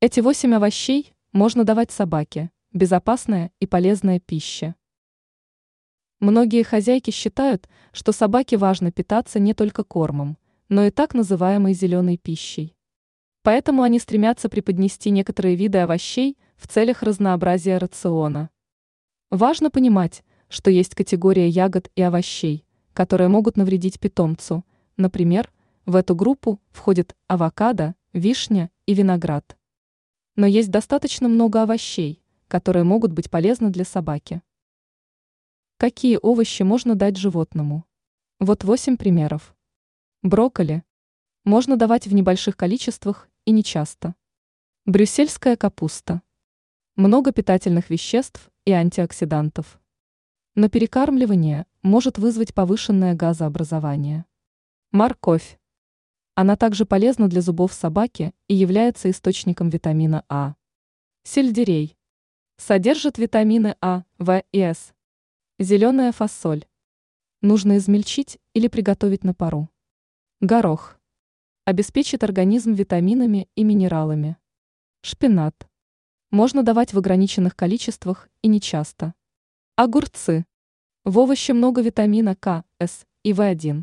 Эти восемь овощей можно давать собаке, безопасная и полезная пища. Многие хозяйки считают, что собаке важно питаться не только кормом, но и так называемой зеленой пищей. Поэтому они стремятся преподнести некоторые виды овощей в целях разнообразия рациона. Важно понимать, что есть категория ягод и овощей, которые могут навредить питомцу. Например, в эту группу входят авокадо, вишня и виноград. Но есть достаточно много овощей, которые могут быть полезны для собаки. Какие овощи можно дать животному? Вот 8 примеров. Брокколи. Можно давать в небольших количествах и нечасто. Брюссельская капуста. Много питательных веществ и антиоксидантов. Но перекармливание может вызвать повышенное газообразование. Морковь. Она также полезна для зубов собаки и является источником витамина А. Сельдерей. Содержит витамины А, В и С. Зеленая фасоль. Нужно измельчить или приготовить на пару. Горох. Обеспечит организм витаминами и минералами. Шпинат. Можно давать в ограниченных количествах и нечасто. Огурцы. В овоще много витамина К, С и В1.